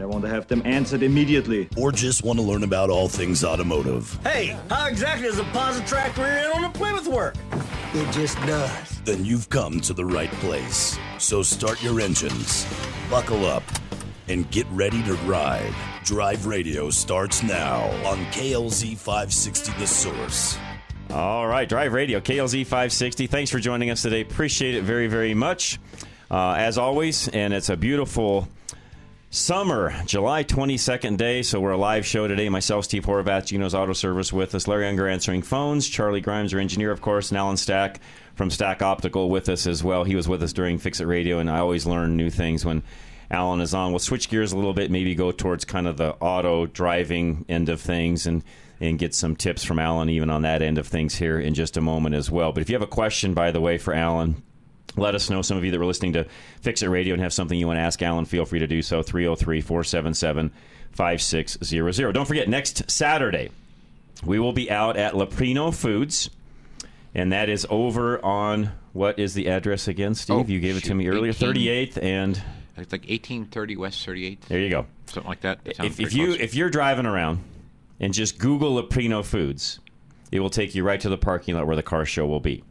I want to have them answered immediately. or just want to learn about all things automotive, Hey, how exactly does a Positrack rear end on a Plymouth work? It just does. then you've come to the right place. So start your engines, buckle up, and get ready to ride. Drive Radio starts now on KLZ 560 The Source. All right, Drive Radio, KLZ 560. Thanks for joining us today. Appreciate it very, very much. Uh, as always, and it's a beautiful summer, July 22nd day. So we're a live show today. Myself, Steve Horvath, Gino's Auto Service with us. Larry Unger answering phones. Charlie Grimes, our engineer, of course, and Alan Stack from Stack Optical with us as well. He was with us during Fix It Radio, and I always learn new things when Alan is on. We'll switch gears a little bit, maybe go towards kind of the auto driving end of things and and get some tips from Alan even on that end of things here in just a moment as well. But if you have a question, by the way, for Alan, let us know. Some of you that were listening to Fix It Radio and have something you want to ask Alan, feel free to do so. 303 477 5600. Don't forget, next Saturday, we will be out at Leprino Foods. And that is over on what is the address again, Steve? Oh, you gave it to me earlier. 18. 38th and It's like 1830 West 38th, there you go. something like that. That If, if you if you're driving around and just Google Leprino Foods, it will take you right to the parking lot where the car show will be.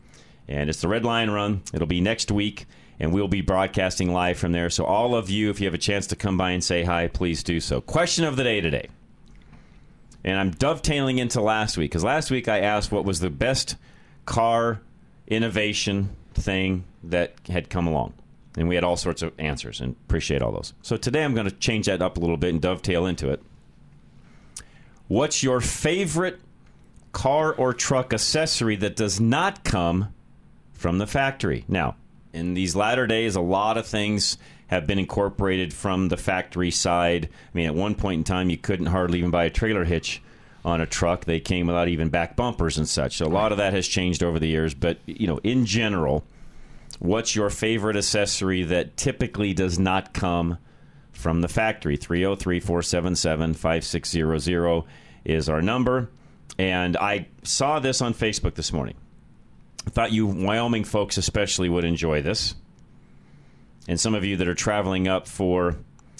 And it's the Red Lion Run. It'll be next week, and we'll be broadcasting live from there. So all of you, if you have a chance to come by and say hi, please do so. Question of the day today. And I'm dovetailing into last week because last week I asked what was the best car innovation thing that had come along. And we had all sorts of answers and appreciate all those. So today I'm going to change that up a little bit and dovetail into it. What's your favorite car or truck accessory that does not come from the factory? Now, in these latter days, a lot of things have been incorporated from the factory side. I mean, at one point in time, you couldn't hardly even buy a trailer hitch on a truck. They came without even back bumpers and such. So a lot of that has changed over the years. But, you know, in general, what's your favorite accessory that typically does not come from the factory? 303 477 5600 is our number. And I saw this on Facebook this morning. I thought you Wyoming folks especially would enjoy this. And some of you that are traveling up for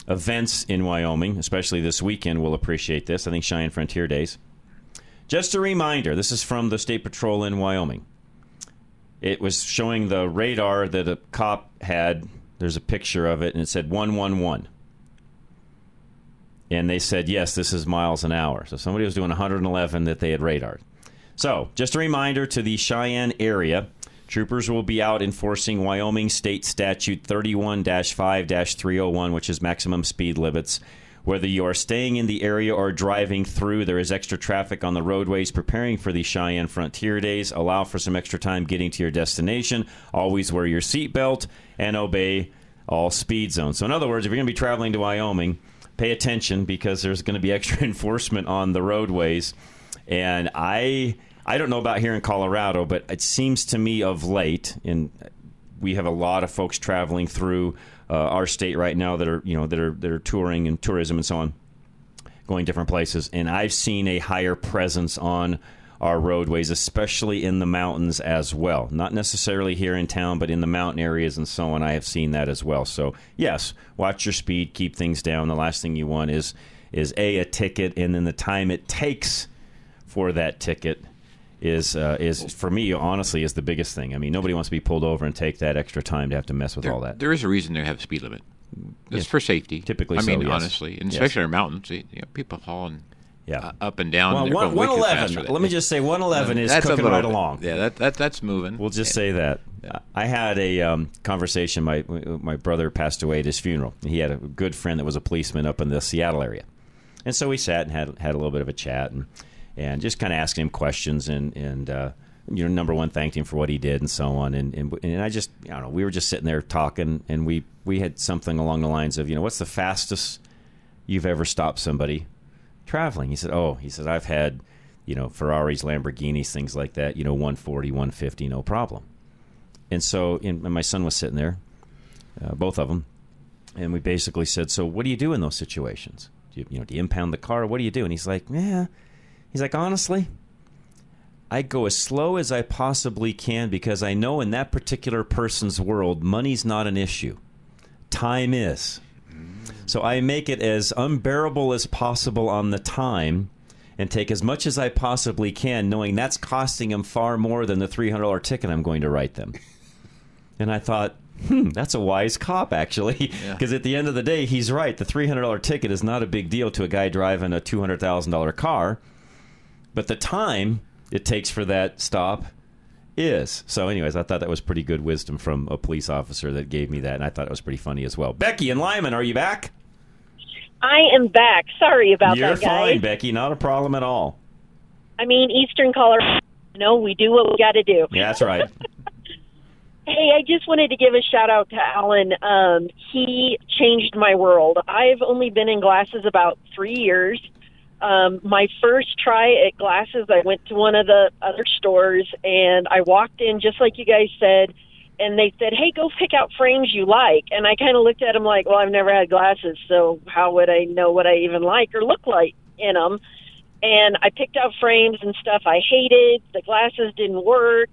events in Wyoming, especially this weekend, will appreciate this. I think Cheyenne Frontier Days. Just a reminder this is from the State Patrol in Wyoming. It was showing the radar that a cop had. There's a picture of it, and it said 111. And they said, yes, this is miles an hour. So somebody was doing 111 that they had radared. So, just a reminder to the Cheyenne area troopers will be out enforcing Wyoming State Statute 31 5 301, which is maximum speed limits. Whether you are staying in the area or driving through, there is extra traffic on the roadways preparing for the Cheyenne Frontier Days. Allow for some extra time getting to your destination. Always wear your seatbelt and obey all speed zones. So, in other words, if you're going to be traveling to Wyoming, pay attention because there's going to be extra enforcement on the roadways. And I I don't know about here in Colorado, but it seems to me of late, and we have a lot of folks traveling through uh, our state right now that are you know that are that are touring and tourism and so on, going different places. And I've seen a higher presence on our roadways, especially in the mountains as well. Not necessarily here in town, but in the mountain areas and so on. I have seen that as well. So yes, watch your speed, keep things down. The last thing you want is is a a ticket, and then the time it takes for that ticket is uh, is for me honestly is the biggest thing. I mean, nobody wants to be pulled over and take that extra time to have to mess with there, all that. there is a reason they have a speed limit. It's Yeah. for safety. Typically I so, mean, yes. honestly, and Yes. especially in mountains, you know, people hauling Yeah. uh, up and down. Well, one, going way too 111. fast Let me just say, 111 is That's cooking little right bit- along. Yeah, that, that that's moving. We'll just say that. I had a um, conversation. My my brother passed away at his funeral. He had a good friend that was a policeman up in the Seattle area, and so we sat and had had a little bit of a chat and and just kind of asking him questions and and uh, you know number one thanked him for what he did and so on and and, and I just I don't know we were just sitting there talking and we we had something along the lines of you know what's the fastest you've ever stopped somebody traveling? He said, "Oh, he said I've had, you know, Ferraris, Lamborghinis, things like that. You know, 140, 150, no problem." And so, and my son was sitting there, uh, both of them, and we basically said, "So, what do you do in those situations? Do you, you know, do you impound the car? What do you do?" And he's like, "Yeah." He's like, "Honestly." I go as slow as I possibly can because I know in that particular person's world, money's not an issue. Time is. So I make it as unbearable as possible on the time and take as much as I possibly can, knowing that's costing them far more than the $300 ticket I'm going to write them. And I thought, hmm, that's a wise cop, actually. Because at the end of the day, he's right. The $300 ticket is not a big deal to a guy driving a $200,000 car. But the time it takes for that stop is. So, anyways, I thought that was pretty good wisdom from a police officer that gave me that, and I thought it was pretty funny as well. Becky and Lyman, are you back? I am back. Sorry about that. You're that, guys. fine, Becky. Not a problem at all. I mean, Eastern Colorado. No, we do what we got to do. Yeah, that's right. Hey, I just wanted to give a shout out to Alan. Um, he changed my world. I've only been in glasses about three years. Um, my first try at glasses, I went to one of the other stores and I walked in just like you guys said, and they said, "Hey, go pick out frames you like." And I kind of looked at them like, "Well, I've never had glasses, so how would I know what I even like or look like in them?" And I picked out frames and stuff I hated. The glasses didn't work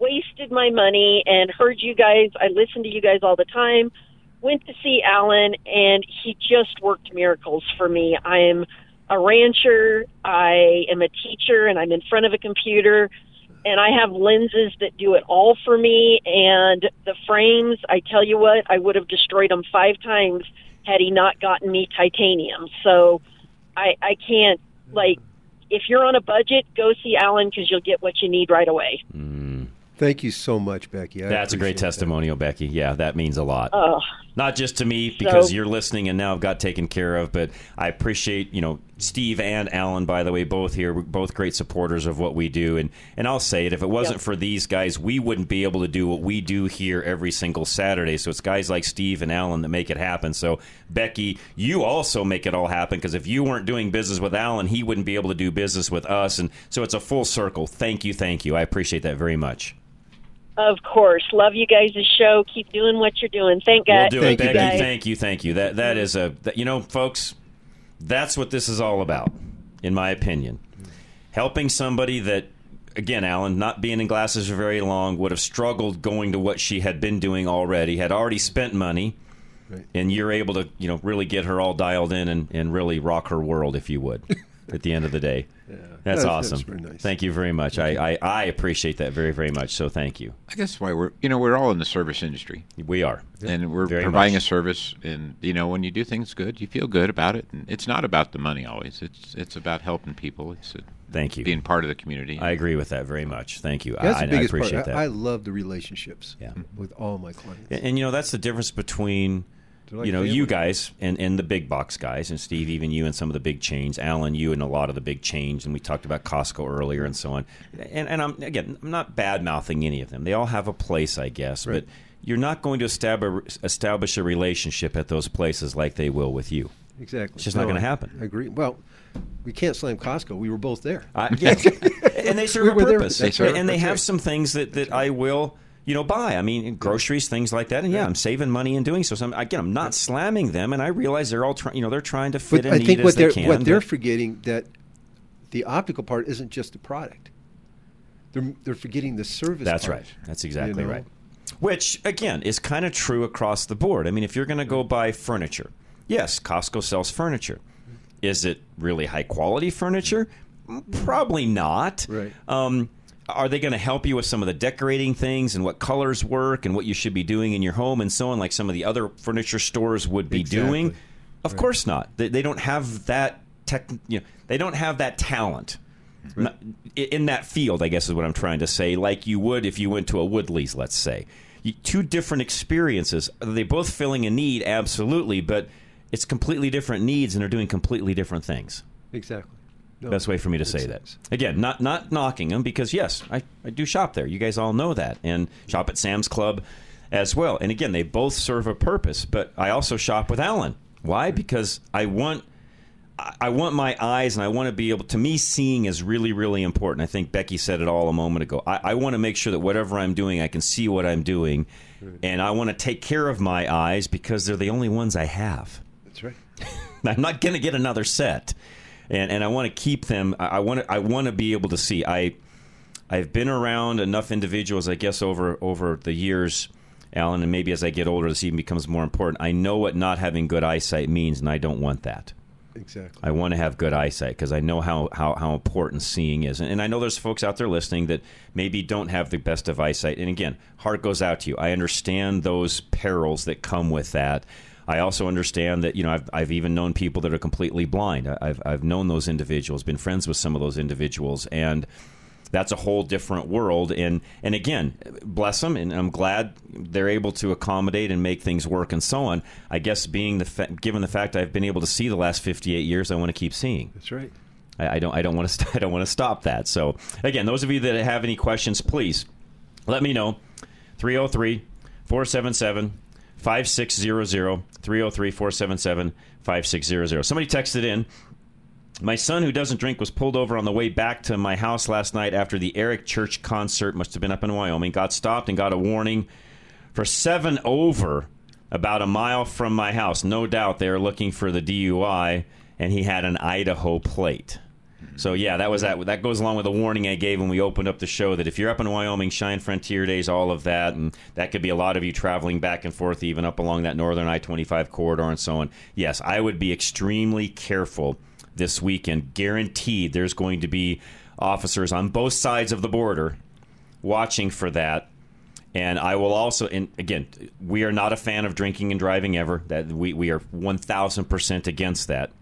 wasted my money and heard you guys. I listened to you guys all the time. Went to see Alan, and he just worked miracles for me. I am a rancher. I am a teacher, and I'm in front of a computer. And I have lenses that do it all for me. And the frames, I tell you what, I would have destroyed them five times had he not gotten me titanium. So I, I can't, like, if you're on a budget, go see Alan because you'll get what you need right away. Mm. Thank you so much, Becky. I That's a great appreciate that. testimonial, Becky. Yeah, that means a lot. Oh, Not just to me because So- you're listening and now I've got taken care of, but I appreciate you know Steve and Alan, by the way, both here, both great supporters of what we do. And and I'll say it, if it wasn't Yep. for these guys, we wouldn't be able to do what we do here every single Saturday. So it's guys like Steve and Alan that make it happen. So Becky, you also make it all happen because if you weren't doing business with Alan, he wouldn't be able to do business with us. And so it's a full circle. Thank you, thank you. I appreciate that very much. of course. Love you guys' show. Keep doing what you're doing. Thank We'll God. do Thank it, you, Becky. Becky. Thank you, thank you. That that is a that, you know, folks. That's what this is all about, in my opinion. Helping somebody that, again, Alan, not being in glasses for very long, would have struggled going to what she had been doing already, had already spent money, Right. and you're able to, you know, really get her all dialed in and, and really rock her world, if you would. at the end of the day, that's That's- awesome. that's very nice. Thank you very much. I, I I appreciate that very very much. So thank you. I guess why we're you know we're all in the service industry We are. and we're Very providing much. a service and you know when you do things good you feel good about it and it's not about the money always it's it's about helping people it's uh Thank you. being part of the community I agree with that very much. Thank you. That's I, the I biggest appreciate part. that. I, I love the relationships Yeah. with all my clients. and, and, you know that's the difference between They're like you know family. you guys and, and the big box guys and Steve, even you and some of the big chains, Alan, you and a lot of the big chains, and we talked about Costco earlier and so on. And, and I'm again, I'm not bad mouthing any of them. They all have a place, I guess, Right. but you're not going to establish establish a relationship at those places like they will with you. Exactly. It's just not gonna happen. I agree. Well, we can't slam Costco. We were both there. I, yes. and they serve We a purpose. They serve- and they have some things that, that I will, you know, buy. I mean, groceries, things like that. And yeah, I'm saving money in doing so. so I'm, again, I'm not slamming them, and I realize they're all trying. You know, they're trying to fit But in I need think as what they they're can. what they're forgetting that the optical part isn't just the product. They're they're forgetting the service. That's part, right. That's exactly you know? right. Which again is kind of true across the board. I mean, if you're going to go buy furniture, yes, Costco sells furniture. Is it really high quality furniture? Probably not. Right. Um, are they going to help you with some of the decorating things and what colors work and what you should be doing in your home and so on, like some of the other furniture stores would be Exactly. doing? Of course not. They, they don't have that tech. You know, they don't have that talent. I- in that field, I guess is what I'm trying to say. Like you would if you went to a Woodley's, let's say. You, two different experiences. Are they both filling a need? Absolutely, but it's completely different needs, and they're doing completely different things. Exactly. No, Best way for me to say that. Again, not not knocking them because yes, I, I do shop there. You guys all know that, and shop at Sam's Club as well. And again, they both serve a purpose. But I also shop with Alan. Why? Because I want I, I want my eyes and I want to be able to me seeing is really really important. I think Becky said it all a moment ago. I, I want to make sure that whatever I'm doing, I can see what I'm doing, and I want to take care of my eyes because they're the only ones I have. That's right. I'm not going to get another set, and and I want to keep them. I, want to I want to be able to see. I I've been around enough individuals, I guess, over over the years, Alan, and maybe as I get older, this even becomes more important. I know what not having good eyesight means, and I don't want that. Exactly. I want to have good eyesight because I know how, how, how important seeing is. And, and I know there's folks out there listening that maybe don't have the best of eyesight. And again, heart goes out to you. I understand those perils that come with that. I also understand that you know I've, I've even known people that are completely blind. I- I've I've known those individuals, been friends with some of those individuals, and that's a whole different world. And and again, bless them, and I'm glad they're able to accommodate and make things work and so on. I guess being the fa- given the fact I've been able to see the last 58 years, I want to keep seeing. That's right. I, I don't I don't want to st- I don't want to stop that. So again, those of you that have any questions, please let me know. 303 477 5600 303 477 5600. Somebody texted in. My son, who doesn't drink, was pulled over on the way back to my house last night after the Eric Church concert. Must have been up in Wyoming. Got stopped and got a warning for seven over about a mile from my house. No doubt they are looking for the DUI, and he had an Idaho plate. So yeah, that was that. That goes along with the warning I gave when we opened up the show that if you're up in Wyoming, Cheyenne Frontier Days, all of that, and that could be a lot of you traveling back and forth, even up along that northern I-25 corridor and so on. Yes, I would be extremely careful this weekend. Guaranteed, there's going to be officers on both sides of the border watching for that. And I will also, and again, we are not a fan of drinking and driving ever. That we, we are one thousand percent against that.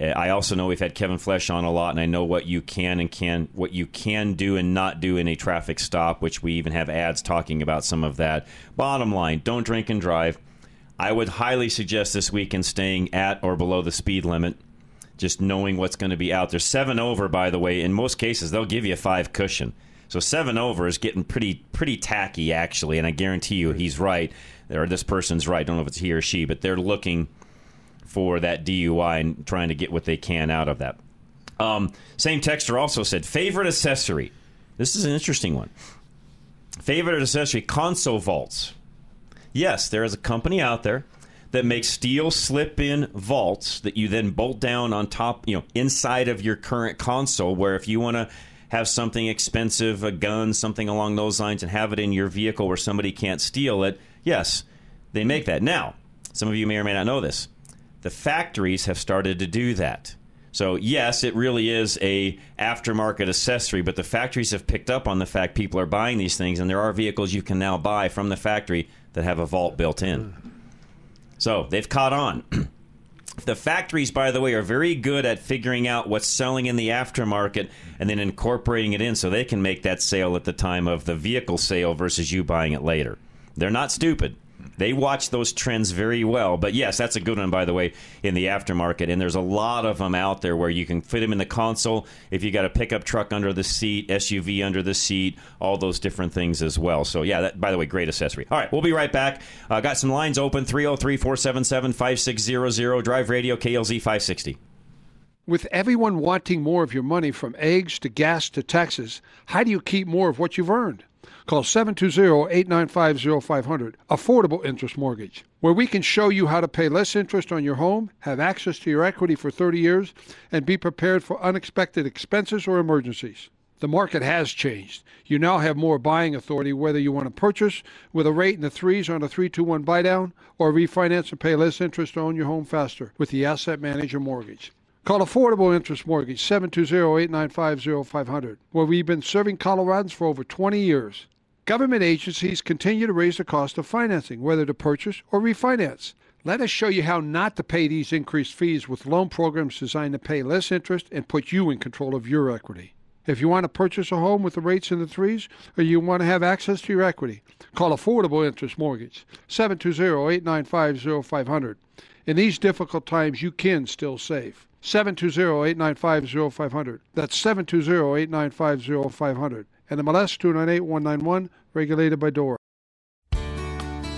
Uh, I also know we've had Kevin Flesch on a lot, and I know what you can and can what you can do and not do in a traffic stop, which we even have ads talking about some of that. Bottom line, don't drink and drive. I would highly suggest this weekend staying at or below the speed limit. Just knowing what's going to be out there. Seven over, by the way, in most cases they'll give you a five cushion. So seven over is getting pretty pretty tacky actually, and I guarantee you he's right, or this person's right. I don't know if it's he or she, but they're looking for that DUI and trying to get what they can out of that. Um, same texter also said favorite accessory. This is an interesting one. Favorite accessory console vaults. Yes, there is a company out there that makes steel slip-in vaults that you then bolt down on top, you know, inside of your current console. Where if you want to have something expensive, a gun, something along those lines, and have it in your vehicle where somebody can't steal it, yes, they make that. Now, some of you may or may not know this. The factories have started to do that. So yes, it really is a aftermarket accessory, but the factories have picked up on the fact people are buying these things, and there are vehicles you can now buy from the factory that have a vault built in. So they've caught on. The factories, by the way, are very good at figuring out what's selling in the aftermarket and then incorporating it in so they can make that sale at the time of the vehicle sale versus you buying it later. They're not stupid. They watch those trends very well. But yes, that's a good one, by the way, in the aftermarket. And there's a lot of them out there where you can fit them in the console if you got a pickup truck under the seat, SUV under the seat, all those different things as well. So, yeah, that, by the way, great accessory. All right, we'll be right back. Uh, got some lines open 303 477 5600, Drive Radio, KLZ 560. With everyone wanting more of your money from eggs to gas to taxes, how do you keep more of what you've earned? Call 720-895-0500, Affordable Interest Mortgage, where we can show you how to pay less interest on your home, have access to your equity for 30 years, and be prepared for unexpected expenses or emergencies. The market has changed. You now have more buying authority whether you want to purchase with a rate in the threes on a 321 buy down or refinance and pay less interest to own your home faster with the Asset Manager Mortgage. Call Affordable Interest Mortgage 720-895-0500, where we've been serving Coloradans for over 20 years. Government agencies continue to raise the cost of financing, whether to purchase or refinance. Let us show you how not to pay these increased fees with loan programs designed to pay less interest and put you in control of your equity. If you want to purchase a home with the rates in the threes, or you want to have access to your equity, call Affordable Interest Mortgage, 720 895 0500. In these difficult times, you can still save. 720 895 0500. That's 720 895 0500 and MLS 298191, regulated by DORA.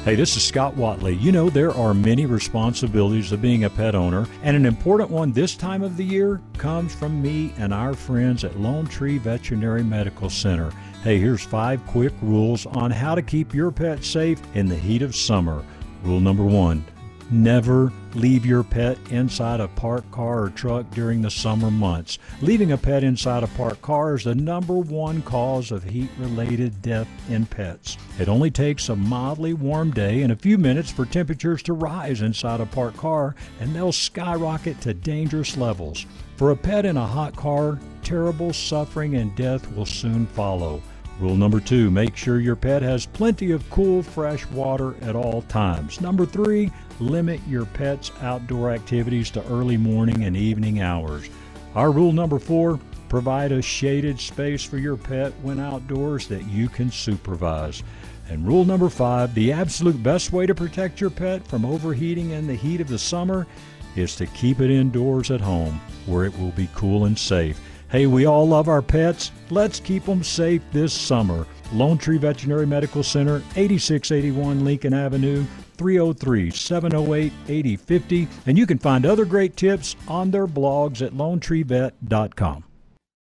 Hey, this is Scott Watley. You know, there are many responsibilities of being a pet owner, and an important one this time of the year comes from me and our friends at Lone Tree Veterinary Medical Center. Hey, here's five quick rules on how to keep your pet safe in the heat of summer. Rule number one Never leave your pet inside a parked car or truck during the summer months. Leaving a pet inside a parked car is the number one cause of heat related death in pets. It only takes a mildly warm day and a few minutes for temperatures to rise inside a parked car, and they'll skyrocket to dangerous levels. For a pet in a hot car, terrible suffering and death will soon follow. Rule number two, make sure your pet has plenty of cool, fresh water at all times. Number three, limit your pet's outdoor activities to early morning and evening hours. Our rule number four, provide a shaded space for your pet when outdoors that you can supervise. And rule number five, the absolute best way to protect your pet from overheating in the heat of the summer is to keep it indoors at home where it will be cool and safe. Hey, we all love our pets. Let's keep them safe this summer. Lone Tree Veterinary Medical Center, 8681 Lincoln Avenue, 303 708 8050. And you can find other great tips on their blogs at lonetreevet.com.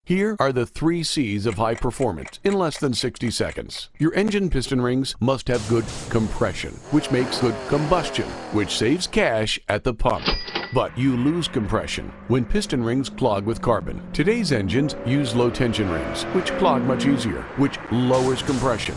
Here are the three C's of high performance in less than 60 seconds. Your engine piston rings must have good compression, which makes good combustion, which saves cash at the pump. But you lose compression when piston rings clog with carbon. Today's engines use low tension rings, which clog much easier, which lowers compression,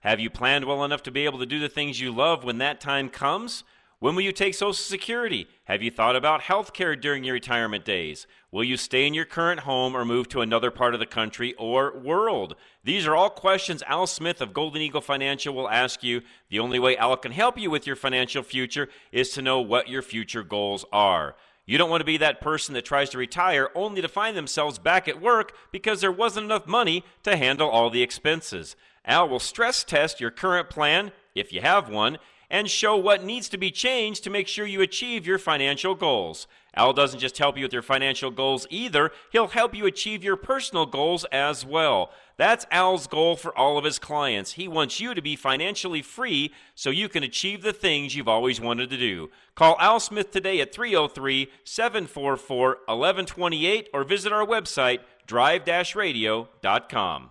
Have you planned well enough to be able to do the things you love when that time comes? When will you take Social Security? Have you thought about health care during your retirement days? Will you stay in your current home or move to another part of the country or world? These are all questions Al Smith of Golden Eagle Financial will ask you. The only way Al can help you with your financial future is to know what your future goals are. You don't want to be that person that tries to retire only to find themselves back at work because there wasn't enough money to handle all the expenses. Al will stress test your current plan, if you have one, and show what needs to be changed to make sure you achieve your financial goals. Al doesn't just help you with your financial goals either, he'll help you achieve your personal goals as well. That's Al's goal for all of his clients. He wants you to be financially free so you can achieve the things you've always wanted to do. Call Al Smith today at 303 744 1128 or visit our website, drive radio.com.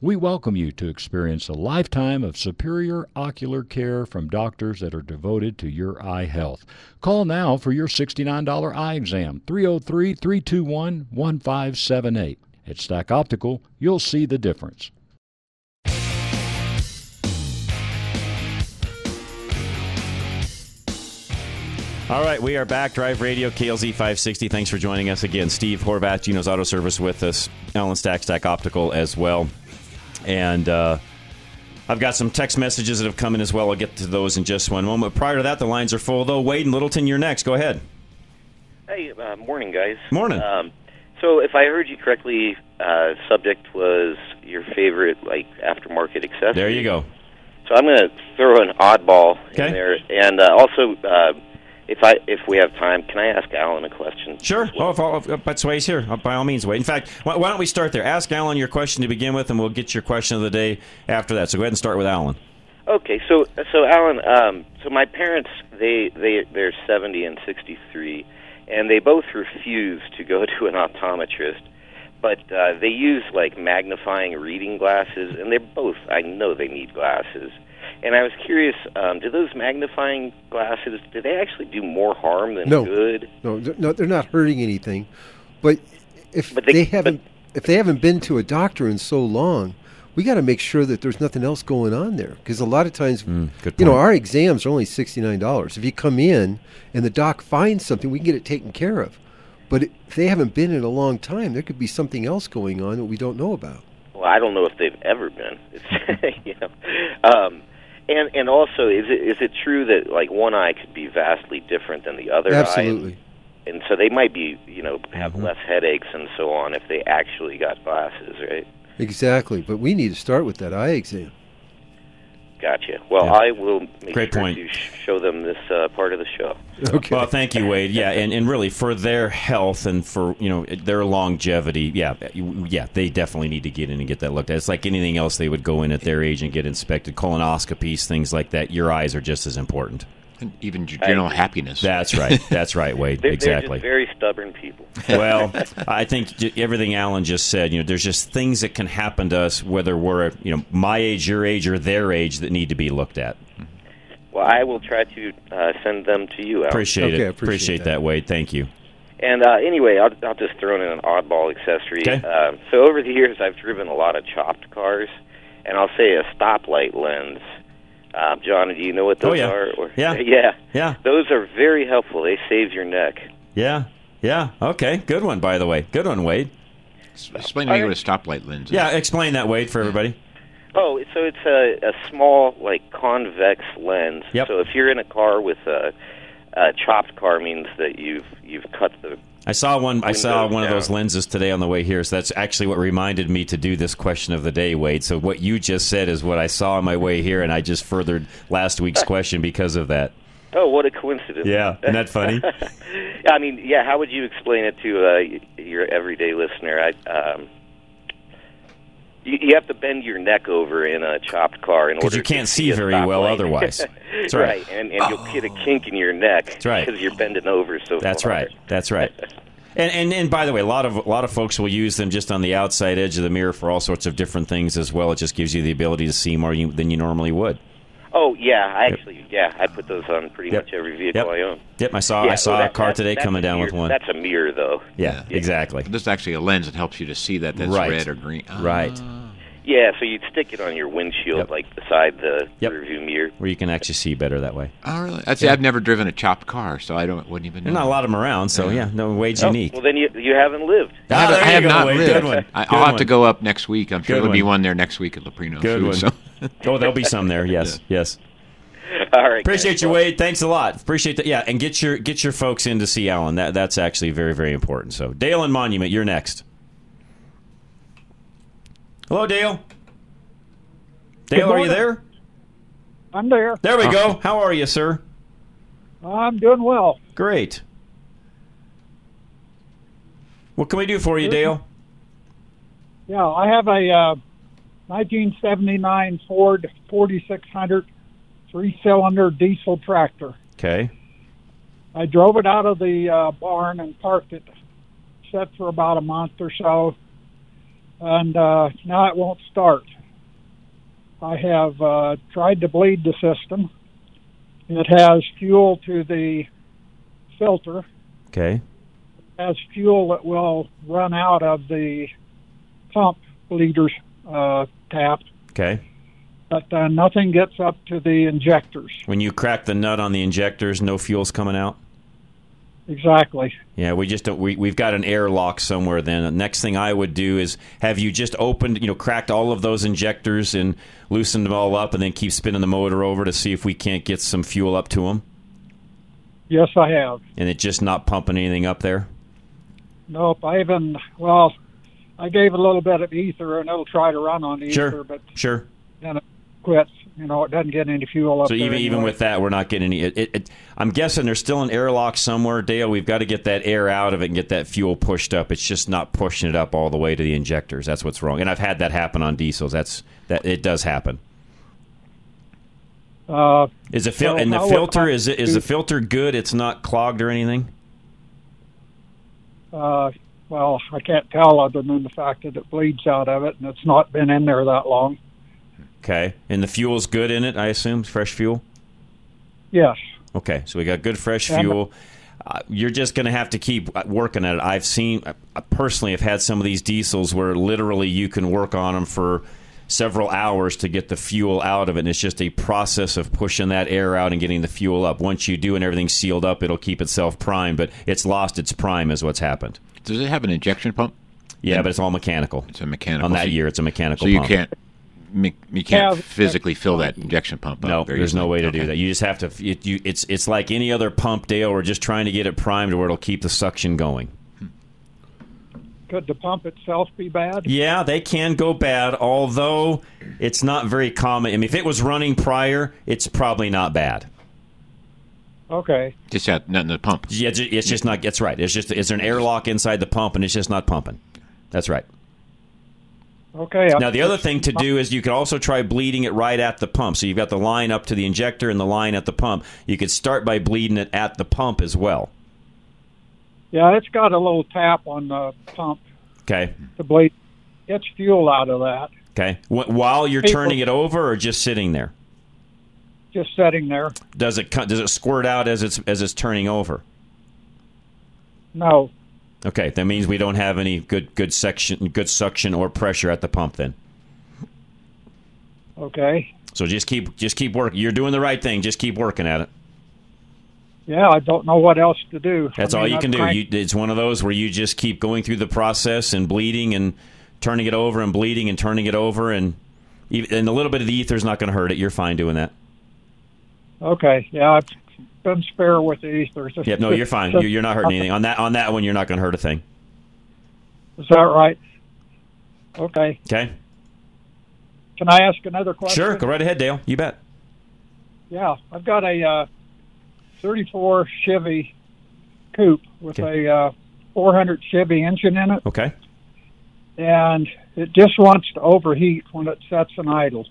We welcome you to experience a lifetime of superior ocular care from doctors that are devoted to your eye health. Call now for your $69 eye exam, 303 321 1578. At Stack Optical, you'll see the difference. All right, we are back. Drive Radio, KLZ 560. Thanks for joining us again. Steve Horvath, Geno's Auto Service with us. Alan Stack, Stack Optical as well. And uh, I've got some text messages that have come in as well. I'll get to those in just one moment. Prior to that, the lines are full, though. Wade and Littleton, you're next. Go ahead. Hey, uh, morning, guys. Morning. Um, so, if I heard you correctly, uh, subject was your favorite like aftermarket accessory. There you go. So I'm going to throw an oddball Okay. in there, and uh, also, uh, if I if we have time, can I ask Alan a question? Sure. Oh, if, if, that's why he's here. Uh, By all means, wait. In fact, why, why don't we start there? Ask Alan your question to begin with, and we'll get your question of the day after that. So go ahead and start with Alan. Okay, so so Alan, um, so my parents they they they're 70 and 63, and they both refuse to go to an optometrist, but uh, they use like magnifying reading glasses, and they're both I know they need glasses, and I was curious, um, do those magnifying glasses do they actually do more harm than No. good? No, they're, no, they're not hurting anything. But if But they, they- haven't, if they haven't been to a doctor in so long, we got to make sure that there's nothing else going on there. Because a lot of times, Mm, good you know, our exams are only sixty nine dollars. If you come in and the doc finds something, we can get it taken care of. But if they haven't been in a long time, there could be something else going on that we don't know about. Well, I don't know if they've ever been. It's, you know, um, and and also, is it is it true that like one eye could be vastly different than the other eye? Absolutely. And so they might be, you know, have Mm-hmm. less headaches and so on if they actually got glasses, right? Exactly. But we need to start with that eye exam. Gotcha. Well, Yeah. I will make Great sure point. to show them this uh, part of the show. Okay. Well, thank you, Wade. Yeah, and, and really for their health and for you know their longevity, yeah, yeah, they definitely need to get in and get that looked at. It's like anything else; they would go in at their age and get inspected, colonoscopies, things like that. Your eyes are just as important. And even general happiness. That's right. That's right, Wade. They're, exactly. they're just very stubborn people. well, I think everything Alan just said, you know, there's just things that can happen to us, whether we're, you know, my age, your age, or their age, that need to be looked at. Well, I will try to uh, send them to you. Al. Appreciate Okay, it. I appreciate that. Wade. Thank you. And uh, anyway, I'll, I'll just throw in an oddball accessory. Okay. Um, so over the years, I've driven a lot of chopped cars, and I'll say a stoplight lens. Um, John, do you know what those Oh, yeah. are? Or, Yeah. yeah, Yeah. Those are very helpful. They save your neck. Yeah. Yeah. Okay. Good one, by the way. Good one, Wade. Explain to me what a stoplight lens is. Yeah. Explain that, Wade, for everybody. Oh, so it's a, a small, like convex lens. Yep. So if you're in a car with a, a chopped car, means that you've you've cut the I saw one. I saw one of those lenses today on the way here. So that's actually what reminded me to do this question of the day, Wade. So what you just said is what I saw on my way here, and I just furthered last week's question because of that. Oh, what a coincidence! Yeah, isn't that funny? I mean, yeah. How would you explain it to uh, your everyday listener? I, um, you, you have to bend your neck over in a chopped car in order Because you can't see a very well otherwise. That's right. and and you'll get a kink in your neck That's right. because you're bending over so That's far. right. That's right. And, and and by the way, a lot of a lot of folks will use them just on the outside edge of the mirror for all sorts of different things as well. It just gives you the ability to see more you, than you normally would. Oh yeah, I actually yeah I put those on pretty Yep. much every vehicle Yep. I own. Yep, I saw Yeah, I saw well, a car that- today coming a down with one. That's a mirror though. yeah, exactly. This is actually a lens that helps you to see that that's Right. red or green. Right. Ah. Yeah, so you'd stick it on your windshield, Yep. like beside the Yep. rearview mirror. Where you can actually see better that way. Oh, really? I'd say I've never driven a chopped car, so I don't wouldn't even know. There's not a lot of them around, so yeah, no Wade's Oh, unique. Well, then you you haven't lived. I have, there I you have go, not Wade. lived. Good one. I, Good I'll have one. to go up next week. I'm sure Good there'll be one. one there next week at Leprino. Good too, one. So. oh, there'll be some there. Yes, yes. All right. Appreciate guys. you, Wade. Thanks a lot. Appreciate that. Yeah, and get your get your folks in to see Alan. That that's actually very very important. So Dale and Monument, you're next. Hello, Dale. Dale, are you there? I'm there. There we go. How are you, sir? I'm doing well. Great. What can we do for you, Dale? Yeah, I have a uh, 1979 Ford 4600 three-cylinder diesel tractor. Okay. I drove it out of the uh, barn and parked it, set for about a month or so, and uh, now it won't start. I have uh, tried to bleed the system. It has fuel to the filter. Okay. has fuel that will run out of the pump bleeder's uh, tap, Okay. but uh, nothing gets up to the injectors. When you crack the nut on the injectors, no fuel's coming out. Exactly. Yeah, we just don't. We we've got an airlock somewhere. Then the next thing I would do is have you just opened, you know, cracked all of those injectors and loosened them all up, and then keep spinning the motor over to see if we can't get some fuel up to them, Yes, I have. and it's just not pumping anything up there. Nope. I even well, I gave a little bit of ether, and it'll try to run on ether, Sure. but Sure. then it quits. You know, it doesn't get any fuel up So even even with that, we're not getting any. It, it, it, I'm guessing there's still an airlock somewhere, Dale. We've got to get that air out of it and get that fuel pushed up. It's just not pushing it up all the way to the injectors. That's what's wrong. And I've had that happen on diesels. That's that it does happen. Uh, Is it fil- So and the would filter I is it is the filter good? It's not clogged or anything. uh, well, I can't tell other than the fact that it bleeds out of it, and it's not been in there that long. Okay, and the fuel's good in it. I assume fresh fuel. Yes. Okay, so we got good fresh Yeah, fuel. Uh, you're just going to have to keep uh, working at it. I've seen, personally, I personally, have had some of these diesels where literally you can work on them for several hours to get the fuel out of it. And it's just a process of pushing that air out and getting the fuel up. Once you do and everything's sealed up, it'll keep itself primed, but it's lost its prime, is what's happened. Does it have an injection pump? Yeah, but it's all mechanical. It's a mechanical. On that so- year, it's a mechanical So you pump. can't. Me- You can't Yeah, physically fill that injection pump up. No, very there's no way to Okay. do that. You just have to. It, you, it's it's like any other pump, Dale. We're just trying to get it primed where it'll keep the suction going. Could the pump itself be bad? Yeah, they can go bad, although it's not very common. I mean, if it was running prior, it's probably not bad. Okay. Just had nothing the pump. Yeah, it's just not. That's right. It's just is there an airlock inside the pump, and it's just not pumping. That's right. Okay. Now the other thing to do is you could also try bleeding it right at the pump. So you've got the line up to the injector and the line at the pump. You could start by bleeding it at the pump as well. Yeah, it's got a little tap on the pump Okay. to bleed. Gets fuel out of that. Okay. While you're turning it over, or just sitting there, Just sitting there. does it does it squirt out as it's as it's turning over? No. Okay, that means we don't have any good good section, good suction or pressure at the pump. Then, Okay. so just keep just keep working. You're doing the right thing. Just keep working at it. Yeah, I don't know what else to do. That's I all you I've can do. You, it's one of those where you just keep going through the process and bleeding and turning it over and bleeding and turning it over and and a little bit of the ether is not going to hurt it. You're fine doing that. Okay. Yeah, I've spare with the ether. Yeah, no, you're fine. You're, you're not hurting anything on that. On that one, you're not going to hurt a thing. Is that right? Okay. Okay. Can I ask another question? Sure, go right ahead, Dale. You bet. Yeah, I've got a uh, 34 Chevy coupe with a uh, 400 Chevy engine in it, Okay. and it just wants to overheat when it sets and idle.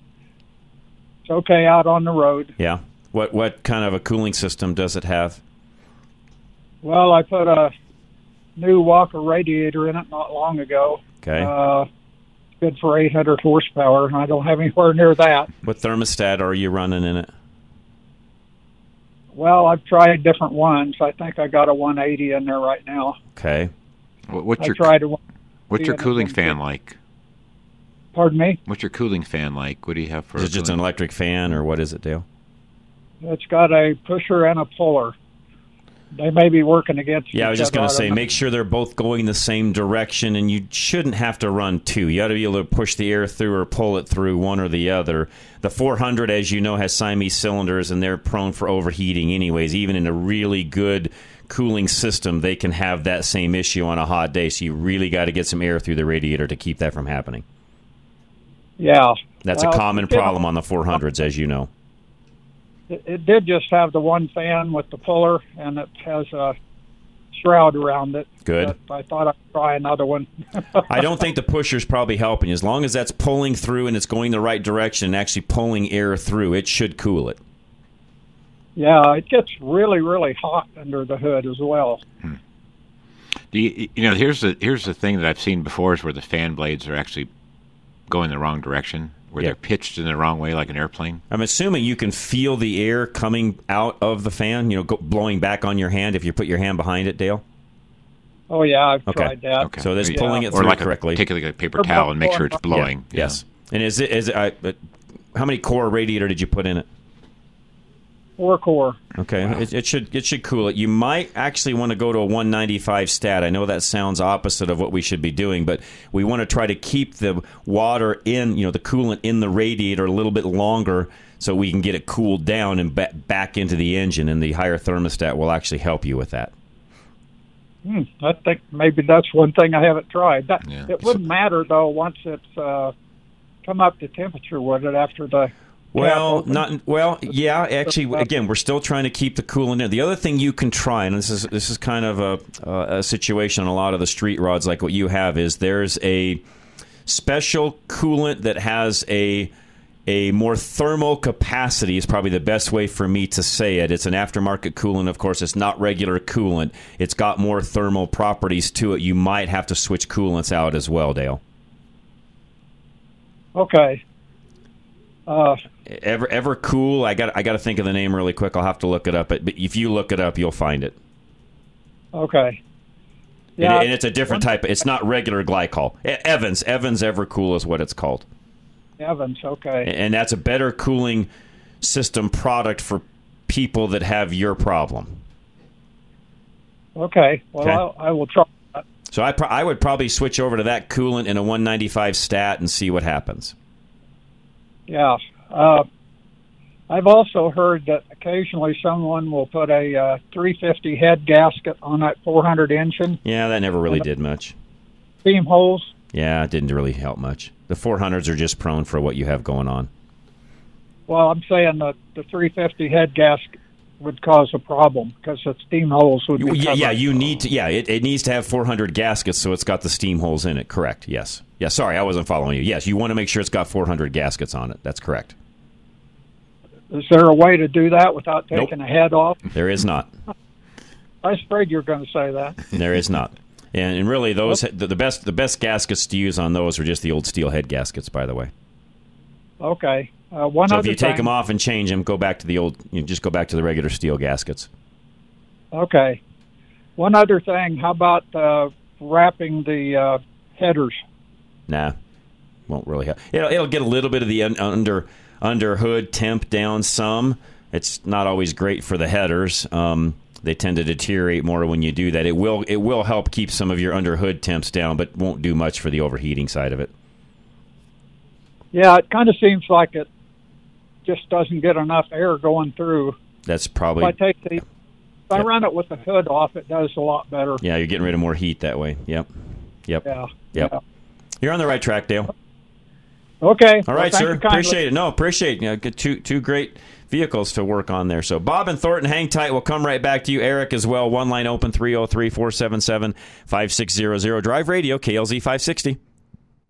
It's okay out on the road. Yeah. What what kind of a cooling system does it have? Well, I put a new Walker radiator in it not long ago. Okay. Uh, good for 800 horsepower, I don't have anywhere near that. what thermostat are you running in it? Well, I've tried different ones. I think I got a 180 in there right now. Okay. What, what's I your tried a. What's your cooling fan good. like? Pardon me. What's your cooling fan like? What do you have for? Is it just an electric fan or what is it, Dale? It's got a pusher and a puller. They may be working against. Yeah, I was just going to say, make sure they're both going the same direction, and you shouldn't have to run two. You ought to be able to push the air through or pull it through one or the other. The 400, as you know, has Siamese cylinders, and they're prone for overheating, anyways. Even in a really good cooling system, they can have that same issue on a hot day. So you really got to get some air through the radiator to keep that from happening. Yeah, That's Well, a common problem on the 400s, as you know. It, it did just have the one fan with the puller, and it has a shroud around it. Good. I thought I'd try another one. I don't think the pusher's probably helping. As long as that's pulling through and it's going the right direction and actually pulling air through, it should cool it. yeah, it gets really, really hot under the hood as well. Hmm. Do you, you know, here's the here's the thing that I've seen before is where the fan blades are actually going the wrong direction, where Yeah. they're pitched in the wrong way, like an airplane. I'm assuming you can feel the air coming out of the fan, you know, go, blowing back on your hand if you put your hand behind it, Dale. Oh yeah, I've Okay. tried that. Okay. So that's Yeah. pulling it or like correctly. A, take like a paper Or towel and make sure it's blowing. Yeah. Yes. And is it is it, I, how many core radiator did you put in it? Four core. Okay, it, it should it should cool it. You might actually want to go to a 195 stat. I know that sounds opposite of what we should be doing, but we want to try to keep the water in, you know, the coolant in the radiator a little bit longer, so we can get it cooled down and ba- back into the engine. And the higher thermostat will actually help you with that. Hmm, I think maybe that's one thing I haven't tried. That, Yeah. It wouldn't matter though once it's uh, come up to temperature, would it? After the Well, not well. Yeah, actually, again, we're still trying to keep the coolant in. The other thing you can try, and this is this is kind of a, a situation on a lot of the street rods, like what you have, is there's a special coolant that has a a more thermal capacity is probably the best way for me to say it. It's an aftermarket coolant, of course. It's not regular coolant. It's got more thermal properties to it. You might have to switch coolants out as well, Dale. okay. Uh, Ever ever cool? I got I got to think of the name really quick. I'll have to look it up. But, but if you look it up, you'll find it. okay. And- Yeah. and, it's a different type. It's not regular glycol. Evans Evans Evercool is what it's called, Evans. Okay. and that's a better cooling system product for people that have your problem. Okay. Well, Okay. I'll, I will try. So I pro- I would probably switch over to that coolant in a 195 stat and see what happens. Yeah. Uh, I've also heard that occasionally someone will put a uh, 350 head gasket on that 400 engine Yeah, that never really did much. steam holes. Yeah, it didn't really help much. The 400s are just prone for what you have going on. Well, I'm saying that the 350 head gasket would cause a problem because the steam holes would You- yeah, yeah, you need to. Yeah, it, it needs to have 400 gaskets, so it's got the steam holes in it. Correct. Yes. Yeah. Sorry, I wasn't following you. Yes, you want to make sure it's got 400 gaskets on it. That's correct. Is there a way to do that without Nope. taking a head off? There is not. I was afraid you were going to say that. There is not. And, and really, those the, the best the best gaskets to use on those are just the old steel head gaskets. By the way, Okay. Uh, one so other if you take them off and change them, go back to the old. You know, just go back to the regular steel gaskets. Okay. One other thing. How about uh, wrapping the uh, headers? Nah, won't really help. It'll, it'll get a little bit of the un- under under hood temp down some. It's not always great for the headers. Um, they tend to deteriorate more when you do that. It will it will help keep some of your under hood temps down, but won't do much for the overheating side of it. Yeah, it kind of seems like it just doesn't get enough air going through. That's If probably I take the, if I run it with the hood off, it does a lot better. yeah. You're getting rid of more heat that way. Yep, yep, Yeah. yep. yeah. You're on the right track, Dale. Okay. All right, sir. Appreciate it. No, appreciate it. You know, two two great vehicles to work on there. So Bob and Thornton, hang tight. We'll come right back to you. Eric as well. One line open 303 477 5600. Drive Radio, KLZ 560.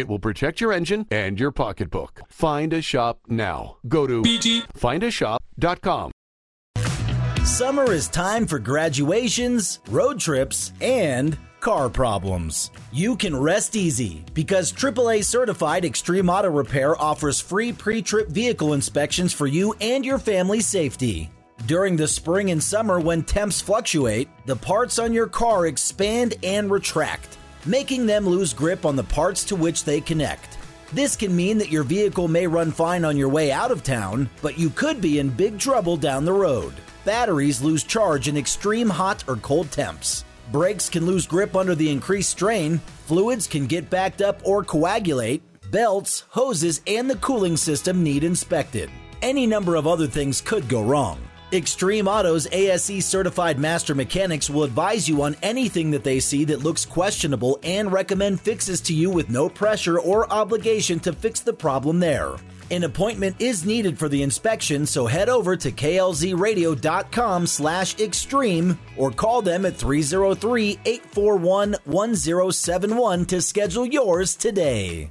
It will protect your engine and your pocketbook. Find a shop now. Go to bgfindashop.com. Summer is time for graduations, road trips, and car problems. You can rest easy because AAA certified Extreme Auto Repair offers free pre trip vehicle inspections for you and your family's safety. During the spring and summer, when temps fluctuate, the parts on your car expand and retract, making them lose grip on the parts to which they connect. This can mean that your vehicle may run fine on your way out of town, but you could be in big trouble down the road. Batteries lose charge in extreme hot or cold temps. Brakes can lose grip under the increased strain. Fluids can get backed up or coagulate. Belts, hoses, and the cooling system need inspected. Any number of other things could go wrong. Extreme Auto's ASE certified master mechanics will advise you on anything that they see that looks questionable and recommend fixes to you with no pressure or obligation to fix the problem there. An appointment is needed for the inspection, so head over to klzradio.com slash extreme or call them at 303-841-1071 to schedule yours today.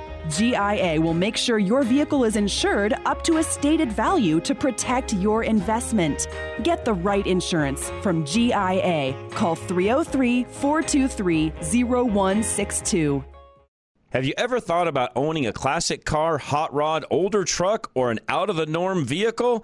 GIA will make sure your vehicle is insured up to a stated value to protect your investment. Get the right insurance from GIA. Call 303 423 0162. Have you ever thought about owning a classic car, hot rod, older truck, or an out of the norm vehicle?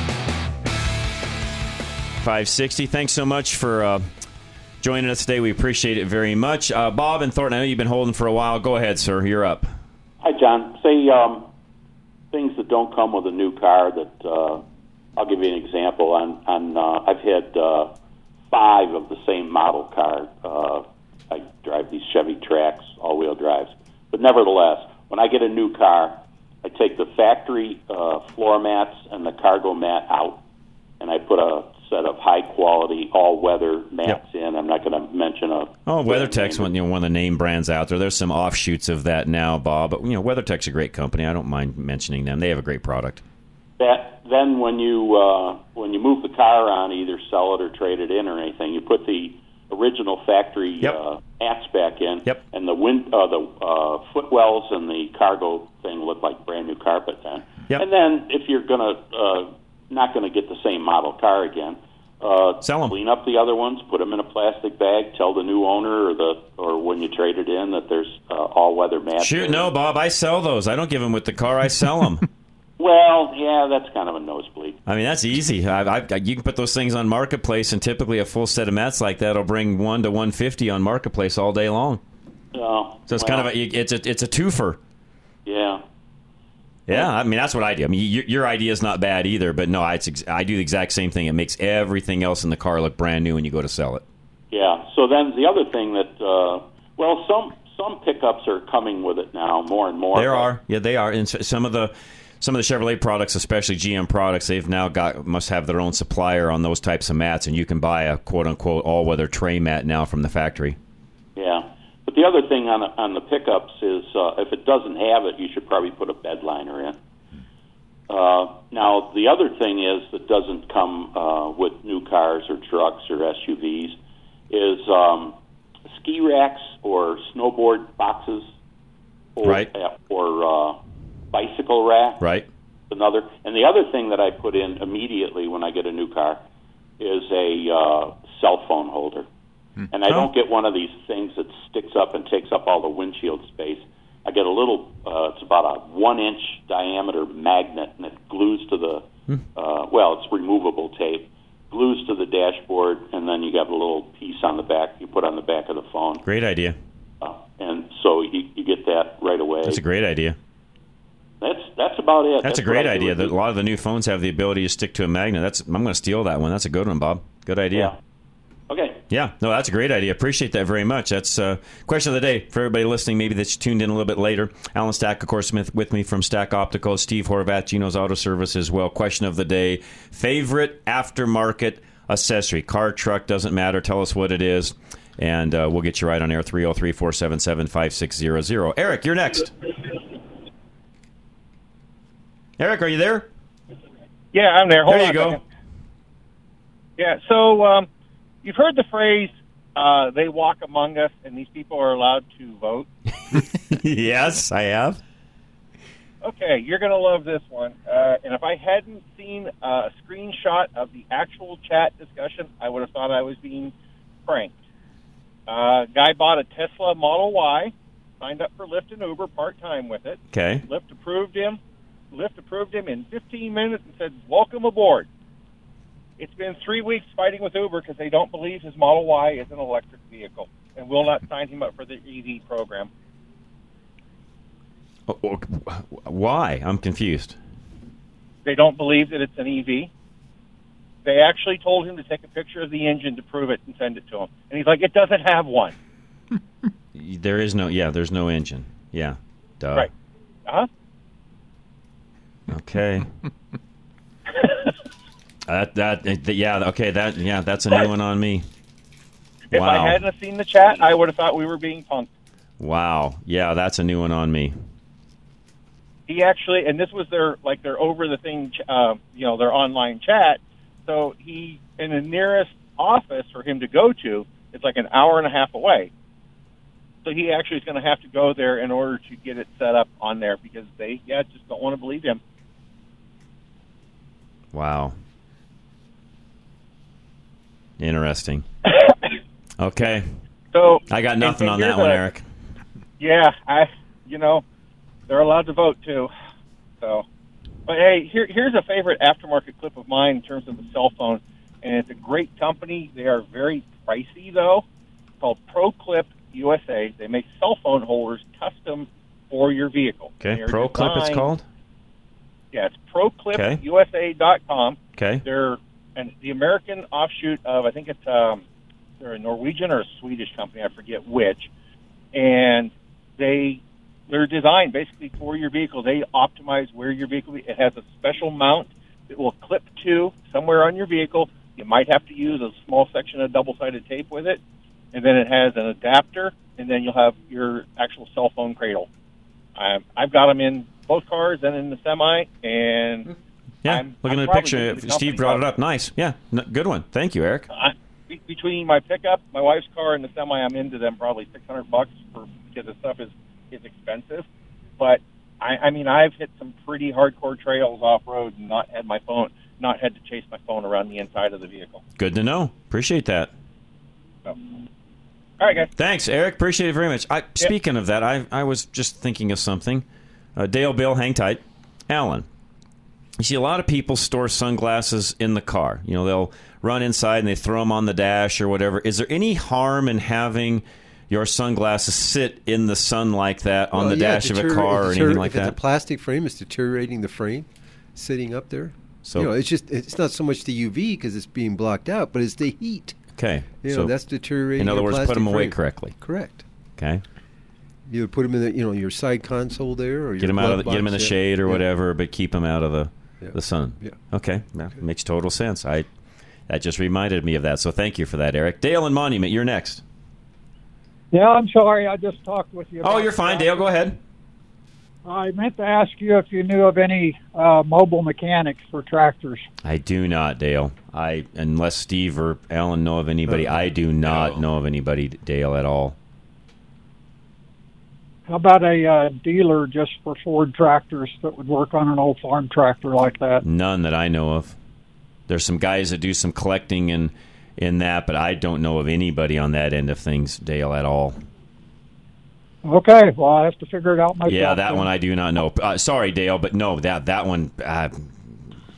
560. Thanks so much for uh, joining us today. We appreciate it very much. Uh, Bob and Thornton, I know you've been holding for a while. Go ahead, sir. You're up. Hi, John. Say um, things that don't come with a new car. That uh, I'll give you an example. On, on uh, I've had uh, five of the same model car. Uh, I drive these Chevy Trax, all-wheel drives. But nevertheless, when I get a new car, I take the factory floor mats and the cargo mat out, and I put a set of high quality all weather mats yep. in. I'm not going to mention a. Oh, WeatherTech's one, you know, one of the name brands out there. There's some offshoots of that now, Bob. But you know, WeatherTech's a great company. I don't mind mentioning them. They have a great product. That then when you uh, when you move the car on, either sell it or trade it in or anything, you put the original factory yep. uh, mats back in, yep. and the wind uh, the uh, footwells and the cargo thing look like brand new carpet then. Yep. And then if you're going to uh, not going to get the same model car again. Uh, Sell them. Clean up the other ones, put them in a plastic bag. Tell the new owner or the or when you trade it in that there's uh, all weather mats. Shoot, no, Bob. I sell those. I don't give them with the car. I sell them. well, yeah, that's kind of a nosebleed. I mean, that's easy. I, I, you can put those things on Marketplace, and typically a full set of mats like that will bring one to one fifty on Marketplace all day long. Oh, so it's well, kind of a, it's a it's a twofer. Yeah. Yeah, I mean that's what I do. I mean, your, your idea is not bad either, but no, it's ex- I do the exact same thing. It makes everything else in the car look brand new when you go to sell it. Yeah. So then the other thing that, uh, well, some some pickups are coming with it now more and more. There are, yeah, they are, and some of the some of the Chevrolet products, especially GM products, they've now got must have their own supplier on those types of mats, and you can buy a quote unquote all weather tray mat now from the factory. Yeah. But the other thing on the, on the pickups is uh, if it doesn't have it, you should probably put a bed liner in. Uh, now, the other thing is that doesn't come uh, with new cars or trucks or SUVs is um, ski racks or snowboard boxes, or, right? Uh, or uh, bicycle rack. Right. Another, and the other thing that I put in immediately when I get a new car is a uh, cell phone holder. And I Oh. don't get one of these things that sticks up and takes up all the windshield space. I get a little, uh, it's about a one inch diameter magnet, and it glues to the, uh, well, it's removable tape, glues to the dashboard, and then you got a little piece on the back you put on the back of the phone. Great idea. Uh, and so you, you get that right away. That's a great idea. That's that's about it. That's, a great idea. That a lot of the new phones have the ability to stick to a magnet. That's I'm going to steal that one. That's a good one, Bob. Good idea. Yeah, no, that's a great idea. Appreciate that very much. That's uh, question of the day for everybody listening. Maybe that's tuned in a little bit later. Alan Stack, of course, Smith with me from Stack Optical. Steve Horvat, Gino's Auto Service as well. Question of the day: favorite aftermarket accessory, car, truck, doesn't matter. Tell us what it is, and uh, we'll get you right on air. 303-477-5600. Eric, you're next. Eric, are you there? Yeah, I'm there. Hold there you go. Yeah, so um, you've heard the phrase uh, "they walk among us," and these people are allowed to vote. yes, I have. Okay, you're going to love this one. Uh, and if I hadn't seen a screenshot of the actual chat discussion, I would have thought I was being pranked. Uh, guy bought a Tesla Model Y, signed up for Lyft and Uber part time with it. Okay. Lyft approved him. Lyft approved him in 15 minutes and said, "Welcome aboard." It's been three weeks fighting with Uber because they don't believe his Model Y is an electric vehicle and will not sign him up for the EV program. Oh, oh, Why? I'm confused. They don't believe that it's an EV. They actually told him to take a picture of the engine to prove it and send it to him. And he's like, it doesn't have one. There is no. Yeah, there's no engine. Yeah. Duh. Right. Uh huh. Okay. that, that that yeah okay that yeah that's a new one on me. If Wow. I hadn't seen the chat, I would have thought we were being punked. Wow. Yeah, that's a new one on me. He actually, and this was their like their over the thing, uh, you know, their online chat. So he, in the nearest office for him to go to, it's like an hour and a half away. So he actually is going to have to go there in order to get it set up on there because they, yeah, just don't want to believe him. Wow. Interesting. Okay. So I got nothing on that here's one, Eric. Yeah, I, you know, they're allowed to vote too. So, but hey, here, here's a favorite aftermarket clip of mine in terms of the cell phone, and it's a great company. They are very pricey though. It's called ProClip USA. They make cell phone holders custom for your vehicle. Okay. ProClip. it's called. Yeah, it's Okay. ProClipUSA.com. Okay. They're and the American offshoot of I think it's um, they're a Norwegian or a Swedish company, I forget which, and they they're designed basically for your vehicle. They optimize where your vehicle. It has a special mount that will clip to somewhere on your vehicle. You might have to use a small section of double-sided tape with it, and then it has an adapter, and then you'll have your actual cell phone cradle. Um, I've got them in both cars and in the semi, and Yeah. I'm- Looking I'm at the picture, the Steve brought it up. Nice. Yeah. N- good one. Thank you, Eric. I, between my pickup, my wife's car, and the semi, I'm into them probably six hundred bucks for because the stuff is is expensive. But I, I mean, I've hit some pretty hardcore trails off road and not had my phone, not had to chase my phone around the inside of the vehicle. Good to know. Appreciate that. So, all right, guys. Thanks, Eric. Appreciate it very much. I, Speaking of that, I, I was just thinking of something. Uh, Dale, Bill, hang tight. Alan, you see a lot of people store sunglasses in the car. You know, they'll run inside and they throw them on the dash or whatever. Is there any harm in having your sunglasses sit in the sun like that on Well, the yeah, dash of a car or anything like if it's a that? plastic frame, it's deteriorating the frame, sitting up there. So- you know, it's just it's not so much the UV because it's being blocked out, but it's the heat. Okay. You so know, that's deteriorating. In other words, put them away frame. correctly. Correct. Okay. You would put them in the you know your side console there, or Get your them out of the, get them in the shade or Yeah. whatever, but keep them out of the Yeah. the sun. Yeah. Okay, that makes total sense. I that just reminded me of that. So thank you for that, Eric. Dale and Monument, you're next. Yeah, I'm sorry. I just talked with you. Oh, you're fine, that. Dale. Go ahead. I meant to ask you if you knew of any uh, mobile mechanics for tractors. I do not, Dale. I unless Steve or Alan know of anybody, I do not know of anybody, Dale, at all. How about a uh, dealer just for Ford tractors that would work on an old farm tractor like that? None that I know of. There's some guys that do some collecting in in that, but I don't know of anybody on that end of things, Dale, at all. Okay, well, I have to figure it out myself. Yeah, that then. one I do not know. Uh, sorry, Dale, but no, that that one. Uh,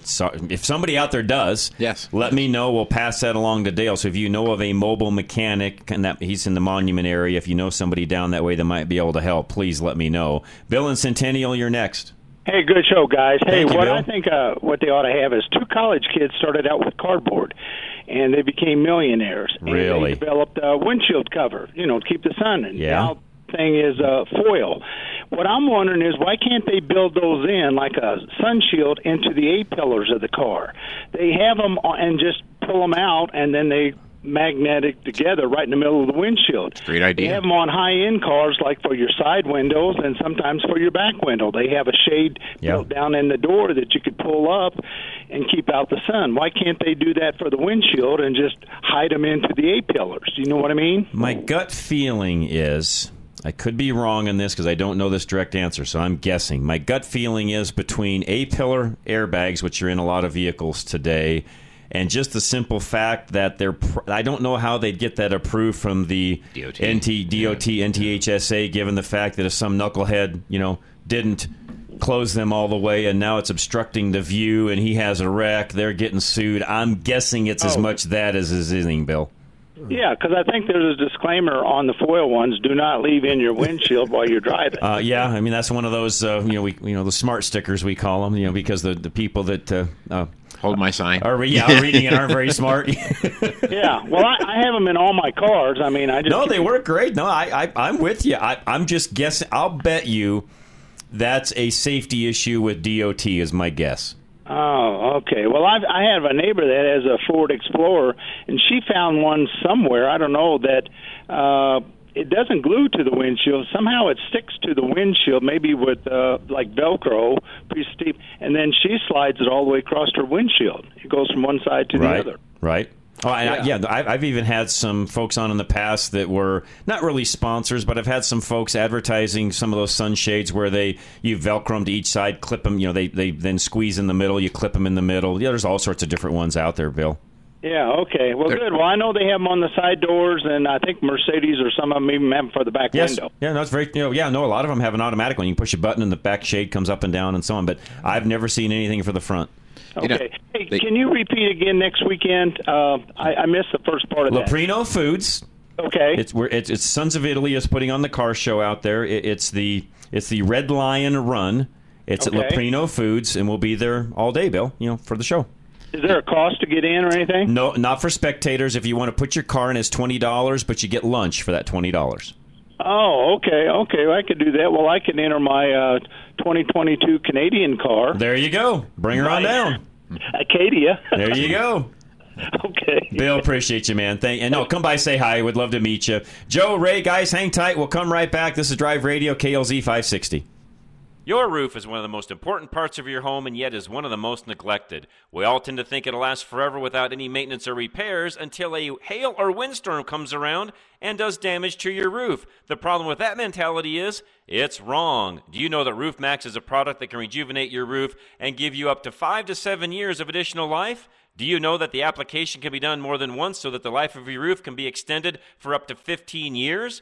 so, if somebody out there does, yes, let me know. We'll pass that along to Dale. So if you know of a mobile mechanic and that he's in the Monument area, if you know somebody down that way that might be able to help, please let me know. Bill and Centennial, you're next. Hey, good show, guys. Hey, Thank you, what Bill. I think uh, what they ought to have is two college kids started out with cardboard, and they became millionaires. And Really? they developed a windshield cover, you know, to keep the sun in. Yeah. Now, thing is uh, foil. What I'm wondering is why can't they build those in like a sun shield into the A pillars of the car? They have them and just pull them out, and then they magnetic together right in the middle of the windshield. Great idea. They have them on high end cars, like for your side windows and sometimes for your back window. They have a shade Yeah. built down in the door that you could pull up and keep out the sun. Why can't they do that for the windshield and just hide them into the A pillars? Do you know what I mean? My gut feeling is I could be wrong on this because I don't know this direct answer, so I'm guessing. My gut feeling is between A pillar airbags, which are in a lot of vehicles today, and just the simple fact that they're. Pr- I don't know how they'd get that approved from the DOT. NT, DOT, NTHSA, given the fact that if some knucklehead, you know, didn't close them all the way and now it's obstructing the view and he has a wreck, they're getting sued. I'm guessing it's as Oh. much that as is anything, Bill. Yeah, because I think there's a disclaimer on the foil ones: do not leave in your windshield while you're driving. Uh, yeah, I mean that's one of those uh, you know we you know the smart stickers we call them you know because the, the people that uh, uh, hold my sign are re- yeah reading it aren't very smart. yeah, well, I, I have them in all my cars. I mean, I just no, they work great. No, I, I I'm with you. I, I'm just guessing. I'll bet you that's a safety issue with DOT is my guess. Oh, okay. Well, I've, I have a neighbor that has a Ford Explorer, and she found one somewhere. I don't know that uh, it doesn't glue to the windshield. Somehow it sticks to the windshield, maybe with uh, like Velcro, pretty steep, and then she slides it all the way across her windshield. It goes from one side to right, the other. Right. Oh, and I, yeah. I've, I've even had some folks on in the past that were not really sponsors, but I've had some folks advertising some of those sunshades where they you velcro them to each side, clip them. You know, they they then squeeze in the middle, you clip them in the middle. Yeah, there's all sorts of different ones out there, Bill. Yeah. Okay. Well, good. Well, I know they have them on the side doors, and I think Mercedes or some of them even have them for the back Yes. window. Yeah, no, it's very. You know, yeah, no, a lot of them have an automatic one. You push a button and the back shade comes up and down and so on. But I've never seen anything for the front. Okay. hey, can you repeat again next weekend? Uh, I, I missed the first part of that. Leprino Foods. Okay. It's it's, it's Sons of Italy is putting on the car show out there. It, it's the it's the Red Lion Run. It's Okay. at Leprino Foods, and we'll be there all day, Bill. You know, for the show. Is there a cost to get in or anything? No, not for spectators. If you want to put your car in, it's twenty dollars, but you get lunch for that twenty dollars. Oh, okay, okay. I could do that. Well, I can enter my uh, 2022 Canadian car, There you go. Bring her on down. Acadia. There you go. okay. Bill, appreciate you, man. Thank you. and no, come by, say hi. Would love to meet you. Joe, Ray, guys, hang tight. We'll come right back. This is Drive Radio KLZ 560. Your roof is one of the most important parts of your home and yet is one of the most neglected. We all tend to think it'll last forever without any maintenance or repairs until a hail or windstorm comes around and does damage to your roof. The problem with that mentality is it's wrong. Do you know that Roof Maxx is a product that can rejuvenate your roof and give you up to 5 to 7 years of additional life? Do you know that the application can be done more than once so that the life of your roof can be extended for up to 15 years?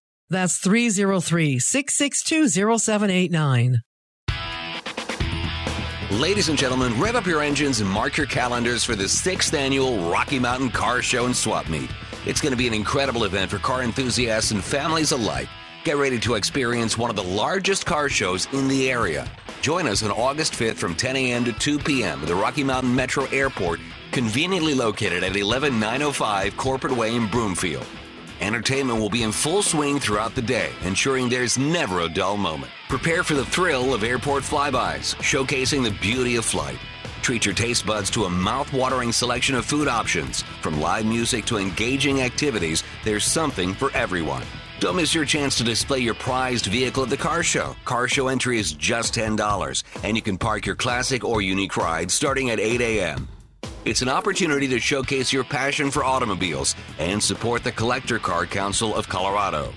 That's 303 662 0789. Ladies and gentlemen, rev up your engines and mark your calendars for the sixth annual Rocky Mountain Car Show and Swap Meet. It's going to be an incredible event for car enthusiasts and families alike. Get ready to experience one of the largest car shows in the area. Join us on August 5th from 10 a.m. to 2 p.m. at the Rocky Mountain Metro Airport, conveniently located at 11905 Corporate Way in Broomfield. Entertainment will be in full swing throughout the day, ensuring there's never a dull moment. Prepare for the thrill of airport flybys, showcasing the beauty of flight. Treat your taste buds to a mouth-watering selection of food options. From live music to engaging activities, there's something for everyone. Don't miss your chance to display your prized vehicle at the car show. Car show entry is just $10, and you can park your classic or unique ride starting at 8 a.m. It's an opportunity to showcase your passion for automobiles and support the Collector Car Council of Colorado.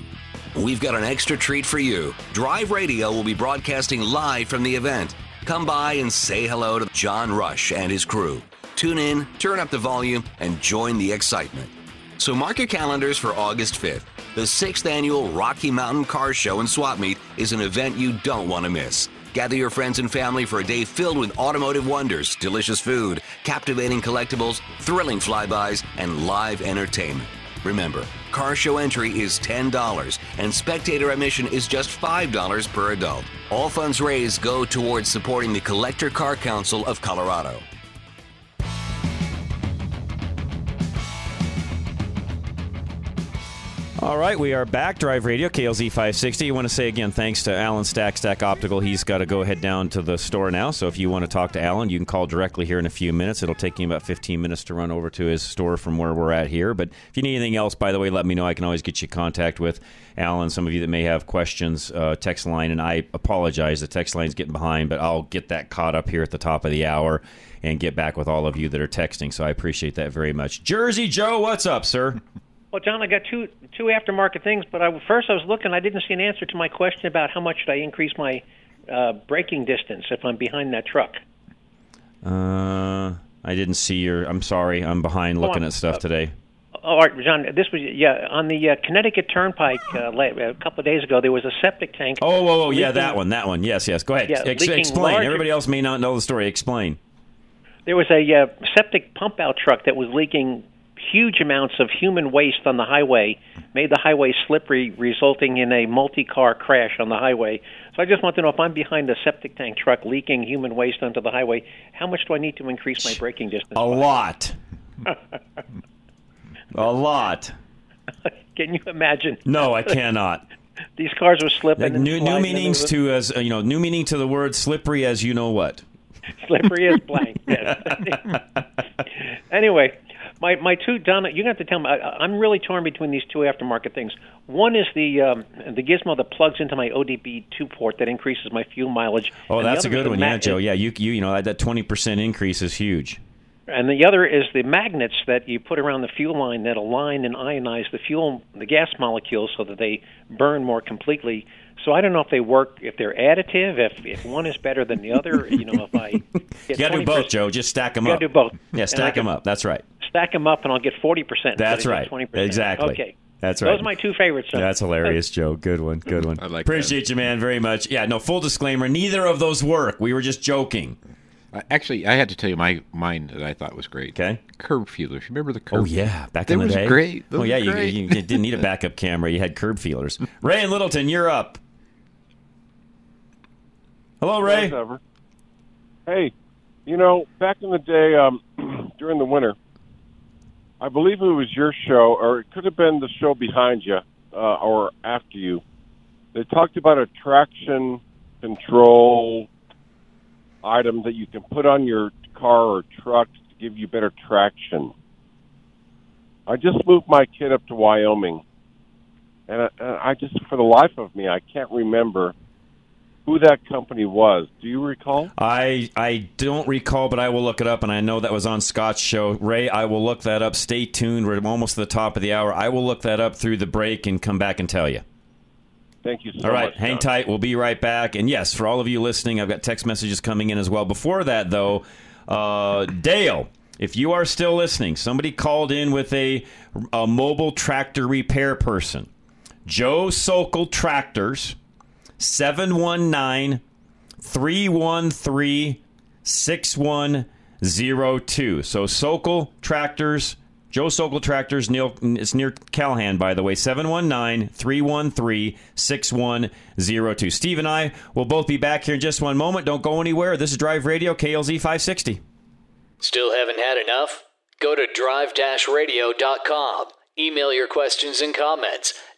We've got an extra treat for you. Drive Radio will be broadcasting live from the event. Come by and say hello to John Rush and his crew. Tune in, turn up the volume, and join the excitement. So mark your calendars for August 5th. The sixth annual Rocky Mountain Car Show and Swap Meet is an event you don't want to miss. Gather your friends and family for a day filled with automotive wonders, delicious food, captivating collectibles, thrilling flybys, and live entertainment. Remember, car show entry is $10 and spectator admission is just $5 per adult. All funds raised go towards supporting the Collector Car Council of Colorado. All right, we are back. Drive Radio, KLZ 560. You want to say again thanks to Alan Stack, Stack Optical. He's got to go head down to the store now. So if you want to talk to Alan, you can call directly here in a few minutes. It'll take him about 15 minutes to run over to his store from where we're at here. But if you need anything else, by the way, let me know. I can always get you in contact with Alan. Some of you that may have questions, uh, text line. And I apologize, the text line's getting behind, but I'll get that caught up here at the top of the hour and get back with all of you that are texting. So I appreciate that very much. Jersey Joe, what's up, sir? Well, John, I got two two aftermarket things, but I, first I was looking. I didn't see an answer to my question about how much should I increase my uh, braking distance if I'm behind that truck. Uh, I didn't see your. I'm sorry. I'm behind looking on. at stuff today. All right, John. This was yeah on the uh, Connecticut Turnpike uh, a couple of days ago. There was a septic tank. Oh, whoa, whoa, yeah, that one, that one. Yes, yes. Go ahead. Yeah, Ex- explain. larger- Everybody else may not know the story. Explain. There was a uh, septic pump out truck that was leaking huge amounts of human waste on the highway, made the highway slippery, resulting in a multi-car crash on the highway. So I just want to know if I'm behind a septic tank truck leaking human waste onto the highway, how much do I need to increase my braking distance? A lot. A lot. Can you imagine? No, I cannot. These cars were slipping. new new meanings to as uh, you know new meaning to the word slippery as you know what. slippery as blank. Yes. anyway, my my two Donna, you're gonna have to tell me. I, I'm really torn between these two aftermarket things. One is the um, the gizmo that plugs into my ODB two port that increases my fuel mileage. Oh, and that's a good one. Yeah, Joe. Yeah, you you you know that twenty percent increase is huge. And the other is the magnets that you put around the fuel line that align and ionize the fuel, the gas molecules, so that they burn more completely. So I don't know if they work, if they're additive, if if one is better than the other. You know, if I You got to do 20% both, Joe. Just stack them up. gotta do both. Yeah, stack them up. That's right. Stack them up, and I'll get forty percent. That's right. Twenty percent. Exactly. Okay. That's right. Those are my two favorites. son. That's hilarious, Joe. Good one. Good one. I like Appreciate you, man, very much. Yeah, no, full disclaimer, neither of those work. We were just joking. Uh, Actually, I had to tell you my mine that I thought was great. Okay, curb feelers. Remember the curb? Oh yeah, back That in the was day. great. Those oh yeah, were you, great. you, you didn't need a backup camera. You had curb feelers. Ray and Littleton, you're up. Hello, Ray. Whatever. Hey, you know, back in the day, um, during the winter, I believe it was your show, or it could have been the show behind you, uh, or after you. They talked about a traction control item that you can put on your car or truck to give you better traction. I just moved my kid up to Wyoming, and I, and I just, for the life of me, I can't remember who that company was. Do you recall? I I don't recall, but I will look it up, and I know that was on Scott's show. Ray, I will look that up. Stay tuned. We're almost at the top of the hour. I will look that up through the break and come back and tell you. Thank you so all right, much. hang tight. We'll be right back. And yes, for all of you listening, I've got text messages coming in as well. Before that, though, uh, Dale, if you are still listening, somebody called in with a, a mobile tractor repair person. Joe Sokol Tractors, 719 313 6102. So Sokol Tractors, Joe Sokol Tractors, Neil, it's near Callahan, by the way, 719 313 6102. Steve and I will both be back here in just one moment. Don't go anywhere. This is Drive Radio, KLZ 560. Still haven't had enough? Go to drive-radio.com. Email your questions and comments.